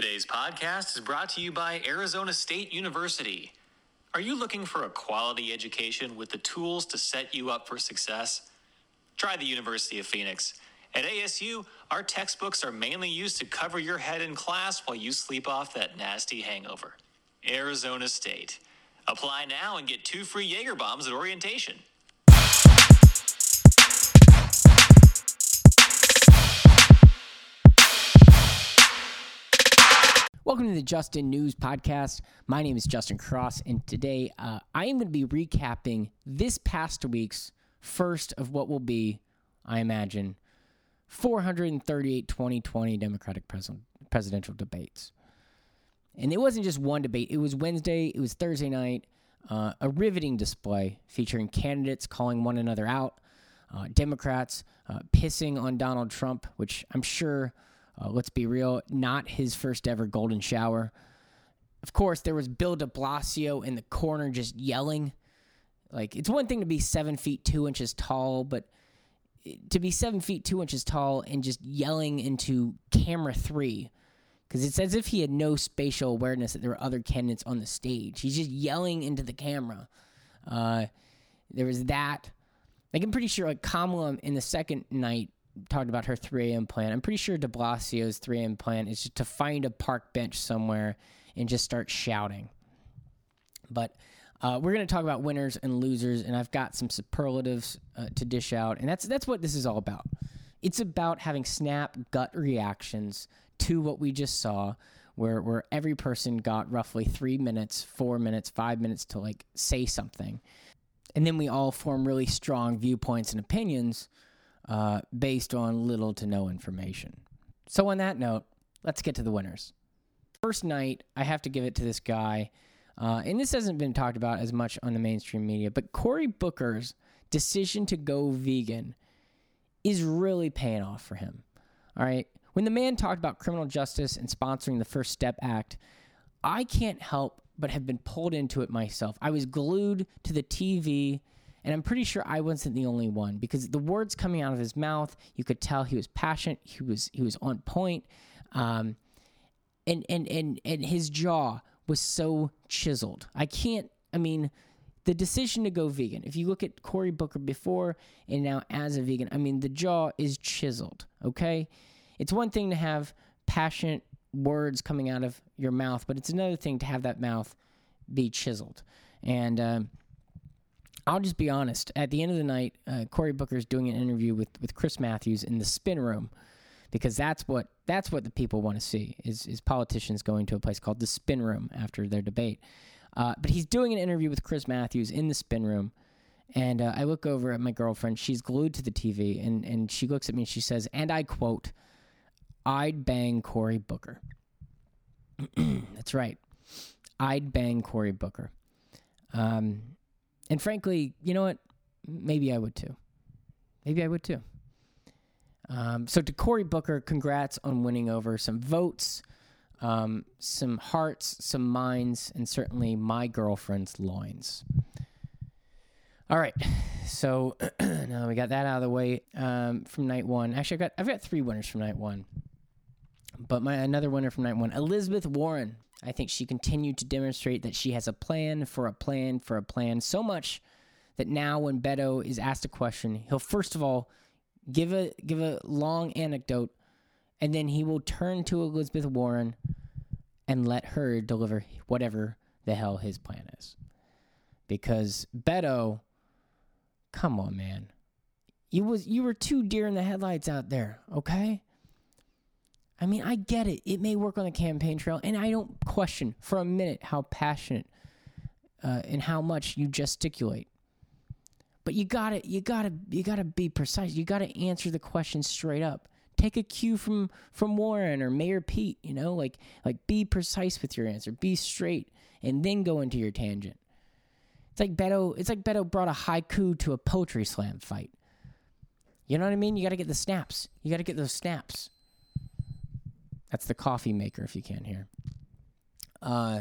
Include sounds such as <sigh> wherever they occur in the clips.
Today's podcast is brought to you by Arizona State University. Are you looking for a quality education with the tools to set you up for success? Try the University of Phoenix. At ASU, our textbooks are mainly used to cover your head in class while you sleep off that nasty hangover. Arizona State. Apply now and get two free Jaeger bombs at orientation. Welcome to the Just In News Podcast. My name is Justin Cross, and today uh, I am going to be recapping this past week's first of what will be, I imagine, 438 2020 Democratic pres- presidential debates. And it wasn't just one debate, it was Wednesday, it was Thursday night, uh, a riveting display featuring candidates calling one another out, uh, Democrats uh, pissing on Donald Trump, which I'm sure uh, let's be real, not his first ever golden shower. Of course, there was Bill de Blasio in the corner just yelling. Like, it's one thing to be seven feet two inches tall, but to be seven feet two inches tall and just yelling into camera three, because it's as if he had no spatial awareness that there were other candidates on the stage. He's just yelling into the camera. Uh, there was that. Like, I'm pretty sure, like, Kamala in the second night talked about her 3 a.m. plan. I'm pretty sure de Blasio's 3 a.m. plan is just to find a park bench somewhere and just start shouting. But uh, we're going to talk about winners and losers, and I've got some superlatives uh, to dish out, and that's that's what this is all about. It's about having snap gut reactions to what we just saw, where where every person got roughly three minutes, four minutes, five minutes to like say something, and then we all form really strong viewpoints and opinions uh, based on little to no information. So, on that note, let's get to the winners. First night, I have to give it to this guy, uh, and this hasn't been talked about as much on the mainstream media, but Cory Booker's decision to go vegan is really paying off for him. All right. When the man talked about criminal justice and sponsoring the First Step Act, I can't help but have been pulled into it myself. I was glued to the TV and I'm pretty sure I wasn't the only one because the words coming out of his mouth, you could tell he was passionate. He was he was on point, um, and and and and his jaw was so chiseled. I can't. I mean, the decision to go vegan. If you look at Cory Booker before and now as a vegan, I mean, the jaw is chiseled. Okay, it's one thing to have passionate words coming out of your mouth, but it's another thing to have that mouth be chiseled. And um, I'll just be honest. At the end of the night, uh, Cory Booker is doing an interview with, with Chris Matthews in the spin room because that's what that's what the people want to see is is politicians going to a place called the spin room after their debate. Uh, but he's doing an interview with Chris Matthews in the spin room, and uh, I look over at my girlfriend. She's glued to the TV, and and she looks at me and she says, and I quote, "I'd bang Cory Booker." <clears throat> that's right, I'd bang Cory Booker. Um, and frankly, you know what? Maybe I would too. Maybe I would too. Um, so to Cory Booker, congrats on winning over some votes, um, some hearts, some minds, and certainly my girlfriend's loins. All right, so <clears throat> now we got that out of the way um, from night one. Actually, I've got I've got three winners from night one, but my another winner from night one, Elizabeth Warren. I think she continued to demonstrate that she has a plan for a plan for a plan so much that now when Beto is asked a question, he'll first of all give a give a long anecdote and then he will turn to Elizabeth Warren and let her deliver whatever the hell his plan is. Because Beto, come on, man. You was you were too deer in the headlights out there, okay? I mean, I get it. It may work on the campaign trail, and I don't question for a minute how passionate uh, and how much you gesticulate. But you gotta, you gotta, you gotta be precise. You gotta answer the question straight up. Take a cue from from Warren or Mayor Pete. You know, like like be precise with your answer. Be straight, and then go into your tangent. It's like Beto. It's like Beto brought a haiku to a poetry slam fight. You know what I mean? You got to get the snaps. You got to get those snaps. That's the coffee maker, if you can't hear. Uh,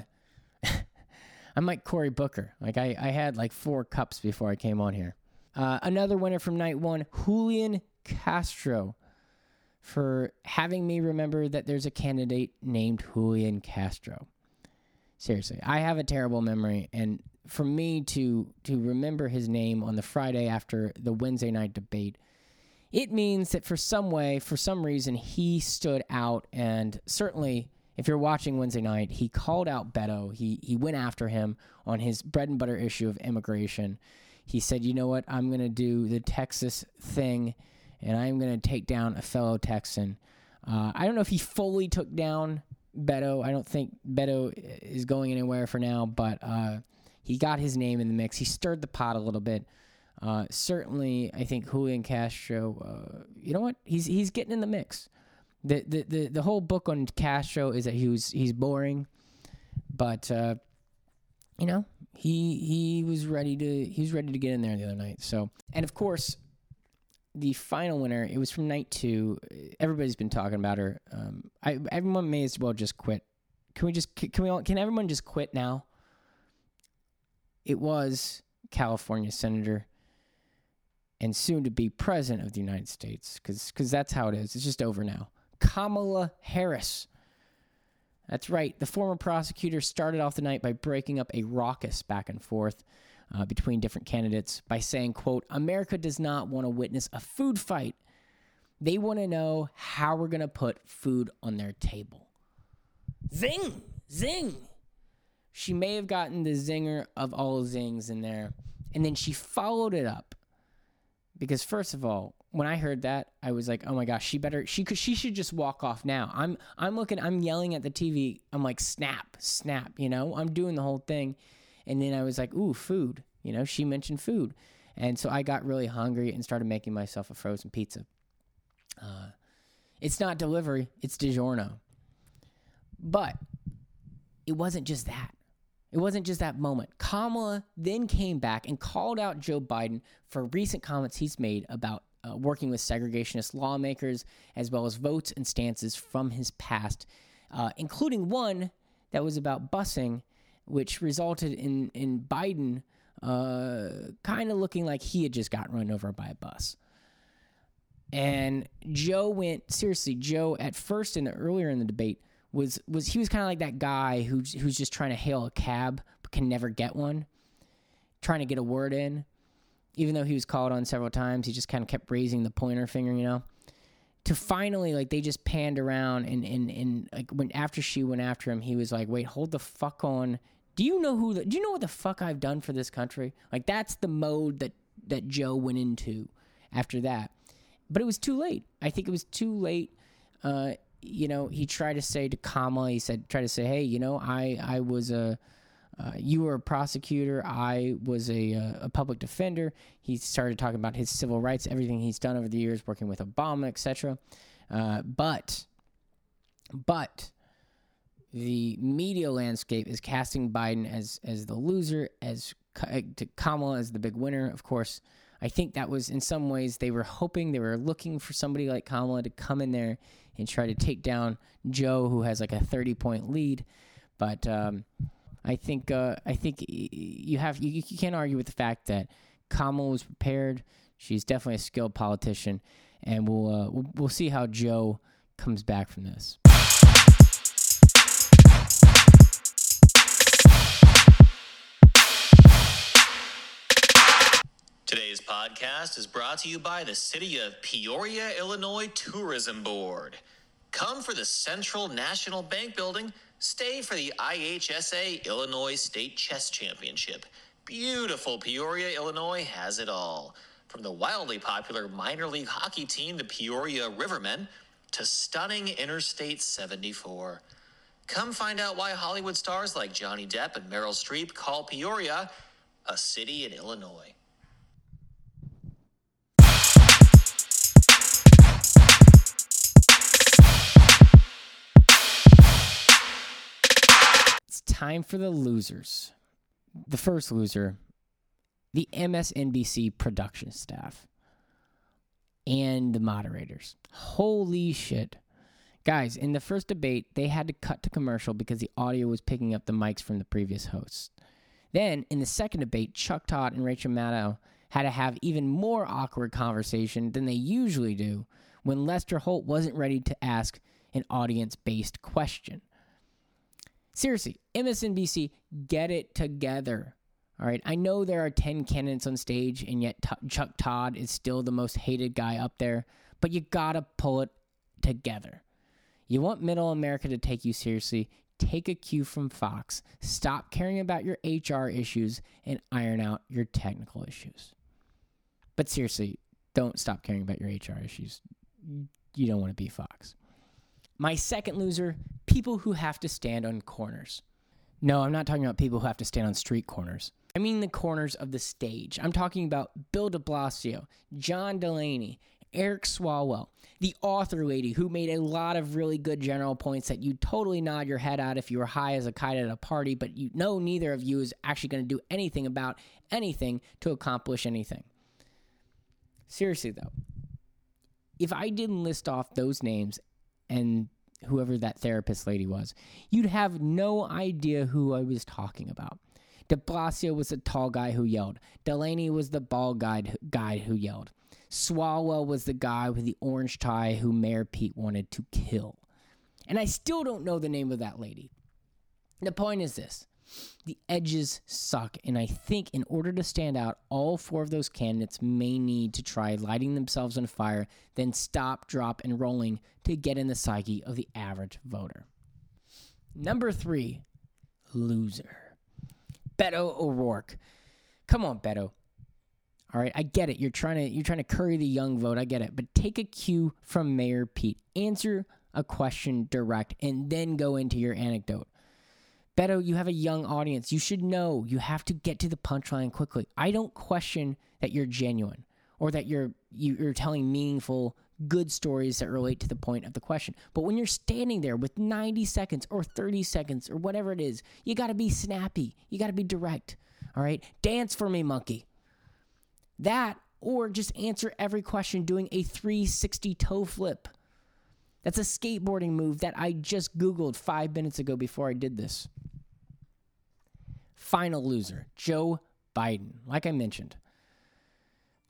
<laughs> I'm like Cory Booker. Like I, I had like four cups before I came on here. Uh, another winner from night one, Julian Castro, for having me remember that there's a candidate named Julian Castro. Seriously, I have a terrible memory, and for me to to remember his name on the Friday after the Wednesday night debate, it means that for some way, for some reason, he stood out, and certainly. If you're watching Wednesday night, he called out Beto. He he went after him on his bread and butter issue of immigration. He said, "You know what? I'm going to do the Texas thing and I'm going to take down a fellow Texan. Uh, I don't know if he fully took down Beto. I don't think Beto is going anywhere for now, but uh, he got his name in the mix. He stirred the pot a little bit. Uh, certainly, I think Julian Castro. Uh, you know what? He's he's getting in the mix. The, the the the whole book on Castro is that he was he's boring, but uh, you know he he was ready to he was ready to get in there the other night. So and of course the final winner, it was from night two. Everybody's been talking about her. Um, I, everyone may as well just quit. Can we just can we all, can everyone just quit now? It was California Senator and soon to be President of the United States, because that's how it is. It's just over now. Kamala Harris. That's right. The former prosecutor started off the night by breaking up a raucous back and forth uh, between different candidates by saying, quote, America does not want to witness a food fight. They want to know how we're going to put food on their table. Zing! Zing! She may have gotten the zinger of all zings in there. And then she followed it up. Because first of all, when I heard that, I was like, "Oh my gosh, she better she could she should just walk off now." I'm I'm looking, I'm yelling at the TV. I'm like, "Snap, snap!" You know, I'm doing the whole thing, and then I was like, ooh, food. You know, she mentioned food. And so I got really hungry and started making myself a frozen pizza. Uh, it's not delivery, it's DiGiorno. But it wasn't just that. It wasn't just that moment. Kamala then came back and called out Joe Biden for recent comments he's made about uh, working with segregationist lawmakers, as well as votes and stances from his past, uh, including one that was about busing which resulted in in Biden uh, kind of looking like he had just gotten run over by a bus. And Joe went seriously. Joe at first and earlier in the debate was was he was kind of like that guy who's who's just trying to hail a cab but can never get one, trying to get a word in. Even though he was called on several times, he just kind of kept raising the pointer finger, you know. To finally, like, they just panned around and and and like when after she went after him, he was like, "Wait, hold the fuck on." do you know who the, do you know what the fuck I've done for this country? Like that's the mode that that Joe went into after that. But it was too late. I think it was too late. Uh, you know, he tried to say to Kamala, he said, try to say, hey, you know, I I was a uh, you were a prosecutor. I was a, uh, a public defender. He started talking about his civil rights, everything he's done over the years, working with Obama, etc. Uh, but, but the media landscape is casting Biden as as the loser, as to Kamala as the big winner. Of course, I think that was in some ways they were hoping they were looking for somebody like Kamala to come in there and try to take down Joe, who has like a thirty point lead. But um, I think uh, I think you have you, you can't argue with the fact that Kamala was prepared. She's definitely a skilled politician, and we'll uh, we'll, we'll see how Joe comes back from this. Today's podcast is brought to you by the City of Peoria, Illinois Tourism Board. Come for the Central National Bank Building, stay for the IHSA Illinois State Chess Championship. Beautiful Peoria, Illinois has it all. From the wildly popular minor league hockey team, the Peoria Rivermen, to stunning Interstate 74. Come find out why Hollywood stars like Johnny Depp and Meryl Streep call Peoria a city in Illinois. Time for the losers. The first loser, the MSNBC production staff and the moderators. Holy shit. Guys, in the first debate, they had to cut to commercial because the audio was picking up the mics from the previous hosts. Then, in the second debate, Chuck Todd and Rachel Maddow had to have even more awkward conversation than they usually do when Lester Holt wasn't ready to ask an audience based question. Seriously, MSNBC, get it together. All right. I know there are 10 candidates on stage, and yet T- Chuck Todd is still the most hated guy up there, but you got to pull it together. You want middle America to take you seriously. Take a cue from Fox. Stop caring about your HR issues and iron out your technical issues. But seriously, don't stop caring about your HR issues. You don't want to be Fox. My second loser people who have to stand on corners. No, I'm not talking about people who have to stand on street corners. I mean the corners of the stage. I'm talking about Bill de Blasio, John Delaney, Eric Swalwell, the author lady who made a lot of really good general points that you totally nod your head at if you were high as a kite at a party, but you know neither of you is actually going to do anything about anything to accomplish anything. Seriously, though, if I didn't list off those names and whoever that therapist lady was, you'd have no idea who I was talking about. De Blasio was the tall guy who yelled. Delaney was the bald guy, guy who yelled. Swalwell was the guy with the orange tie who Mayor Pete wanted to kill. And I still don't know the name of that lady. The point is this the edges suck, and I think in order to stand out, all four of those candidates may need to try lighting themselves on fire, then stop, drop, and rolling to get in the psyche of the average voter. Number three, loser. Beto O'Rourke. Come on, Beto. All right, I get it. You're trying to you're trying to curry the young vote. I get it. But take a cue from Mayor Pete. Answer a question direct and then go into your anecdote. Beto, you have a young audience. You should know you have to get to the punchline quickly. I don't question that you're genuine or that you're you're telling meaningful good stories that relate to the point of the question. But when you're standing there with 90 seconds or 30 seconds or whatever it is, you got to be snappy. You got to be direct. All right? Dance for me, monkey. That or just answer every question doing a 360 toe flip. That's a skateboarding move that I just Googled five minutes ago before I did this. Final loser, Joe Biden. Like I mentioned,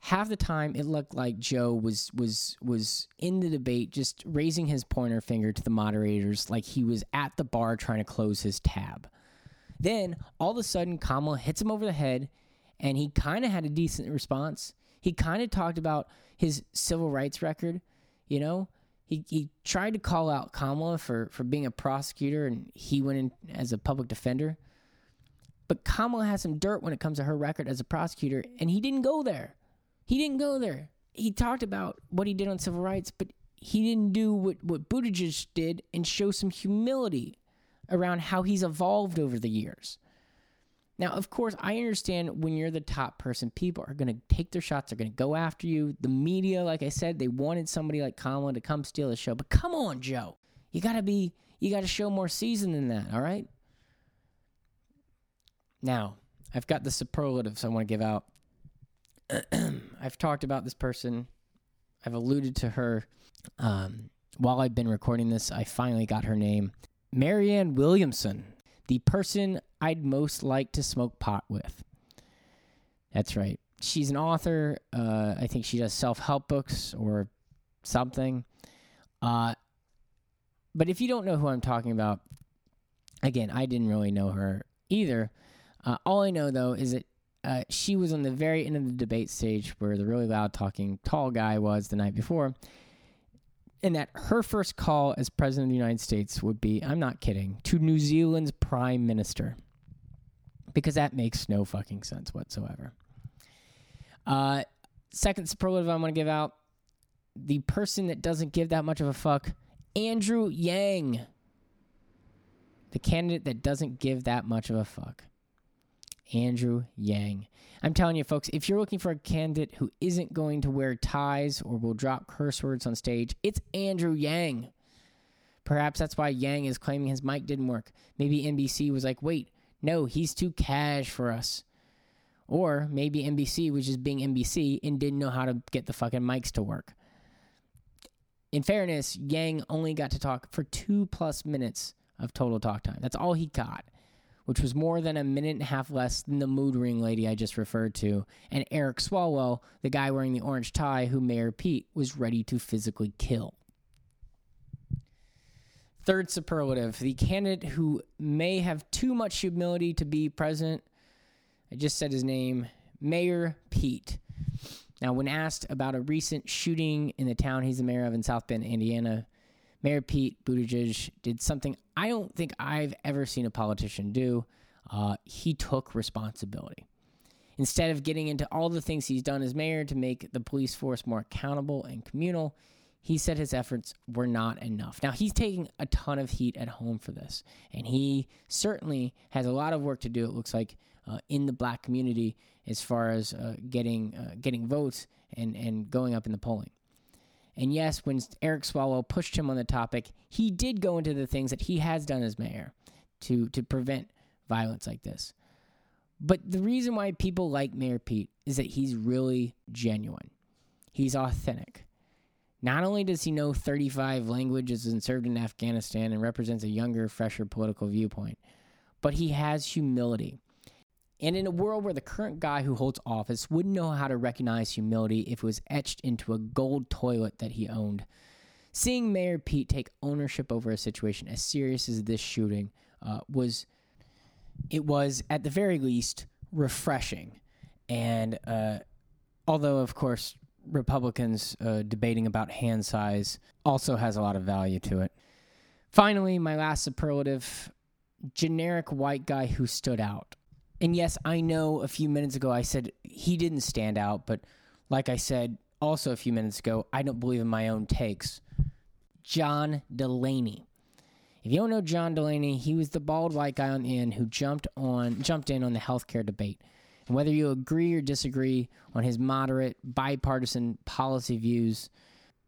half the time it looked like Joe was was was in the debate just raising his pointer finger to the moderators like he was at the bar trying to close his tab. Then all of a sudden Kamala hits him over the head and he kind of had a decent response. He kind of talked about his civil rights record, you know? He, he tried to call out Kamala for, for being a prosecutor and he went in as a public defender. But Kamala has some dirt when it comes to her record as a prosecutor, and he didn't go there. He didn't go there. He talked about what he did on civil rights, but he didn't do what, what Buttigieg did and show some humility around how he's evolved over the years. Now, of course, I understand when you're the top person, people are going to take their shots, they're going to go after you. The media, like I said, they wanted somebody like Kamala to come steal the show. But come on, Joe. You got to be, you got to show more season than that, all right? Now, I've got the superlatives I want to give out. <clears throat> I've talked about this person. I've alluded to her. Um, while I've been recording this, I finally got her name Marianne Williamson, the person I'd most like to smoke pot with. That's right. She's an author. Uh, I think she does self help books or something. Uh, but if you don't know who I'm talking about, again, I didn't really know her either. Uh, all I know, though, is that uh, she was on the very end of the debate stage where the really loud talking tall guy was the night before. And that her first call as president of the United States would be, I'm not kidding, to New Zealand's prime minister. Because that makes no fucking sense whatsoever. Uh, second superlative I'm going to give out the person that doesn't give that much of a fuck, Andrew Yang. The candidate that doesn't give that much of a fuck. Andrew Yang. I'm telling you, folks, if you're looking for a candidate who isn't going to wear ties or will drop curse words on stage, it's Andrew Yang. Perhaps that's why Yang is claiming his mic didn't work. Maybe NBC was like, wait, no, he's too cash for us. Or maybe NBC was just being NBC and didn't know how to get the fucking mics to work. In fairness, Yang only got to talk for two plus minutes of total talk time. That's all he got which was more than a minute and a half less than the mood ring lady I just referred to, and Eric Swalwell, the guy wearing the orange tie who Mayor Pete was ready to physically kill. Third superlative, the candidate who may have too much humility to be president. I just said his name, Mayor Pete. Now, when asked about a recent shooting in the town he's the mayor of in South Bend, Indiana, Mayor Pete Buttigieg did something I don't think I've ever seen a politician do. Uh, he took responsibility. Instead of getting into all the things he's done as mayor to make the police force more accountable and communal, he said his efforts were not enough. Now, he's taking a ton of heat at home for this, and he certainly has a lot of work to do, it looks like, uh, in the black community as far as uh, getting, uh, getting votes and, and going up in the polling. And yes, when Eric Swalwell pushed him on the topic, he did go into the things that he has done as mayor to, to prevent violence like this. But the reason why people like Mayor Pete is that he's really genuine. He's authentic. Not only does he know 35 languages and served in Afghanistan and represents a younger, fresher political viewpoint, but he has humility. And in a world where the current guy who holds office wouldn't know how to recognize humility if it was etched into a gold toilet that he owned, seeing Mayor Pete take ownership over a situation as serious as this shooting uh, was, it was at the very least refreshing. And uh, although, of course, Republicans uh, debating about hand size also has a lot of value to it. Finally, my last superlative generic white guy who stood out. And yes, I know a few minutes ago I said he didn't stand out, but like I said also a few minutes ago, I don't believe in my own takes. John Delaney. If you don't know John Delaney, he was the bald white guy on the end who jumped on jumped in on the healthcare debate. And whether you agree or disagree on his moderate, bipartisan policy views,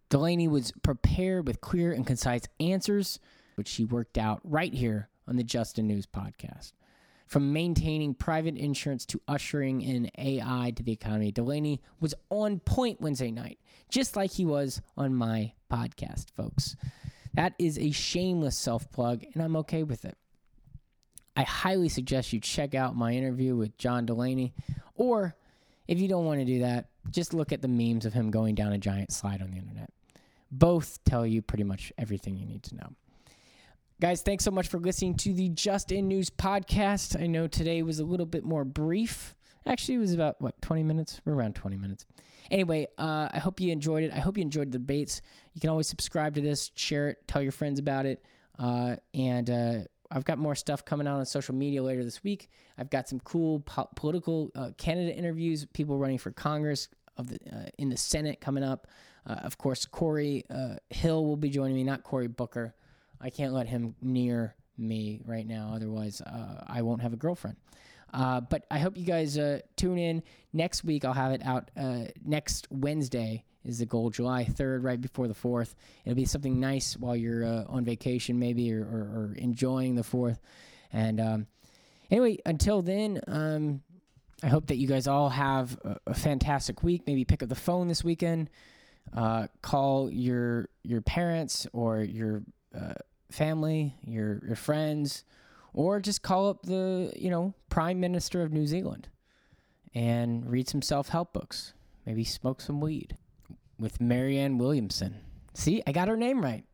Delaney was prepared with clear and concise answers, which he worked out right here on the Just In News podcast. From maintaining private insurance to ushering in AI to the economy, Delaney was on point Wednesday night, just like he was on my podcast, folks. That is a shameless self plug, and I'm okay with it. I highly suggest you check out my interview with John Delaney, or if you don't want to do that, just look at the memes of him going down a giant slide on the internet. Both tell you pretty much everything you need to know. Guys, thanks so much for listening to the Just In News podcast. I know today was a little bit more brief. Actually, it was about, what, 20 minutes? We're around 20 minutes. Anyway, uh, I hope you enjoyed it. I hope you enjoyed the debates. You can always subscribe to this, share it, tell your friends about it. Uh, and uh, I've got more stuff coming out on social media later this week. I've got some cool po- political uh, candidate interviews, people running for Congress of the uh, in the Senate coming up. Uh, of course, Corey uh, Hill will be joining me, not Cory Booker. I can't let him near me right now, otherwise uh, I won't have a girlfriend. Uh, but I hope you guys uh, tune in next week. I'll have it out uh, next Wednesday. Is the goal July 3rd, right before the 4th? It'll be something nice while you're uh, on vacation, maybe, or, or, or, enjoying the 4th. And um, anyway, until then, um, I hope that you guys all have a, a, fantastic week. Maybe pick up the phone this weekend, uh, call your your parents or your family, your your friends, or just call up the you know Prime Minister of New Zealand and read some self help books. Maybe smoke some weed with Marianne Williamson. See, I got her name right.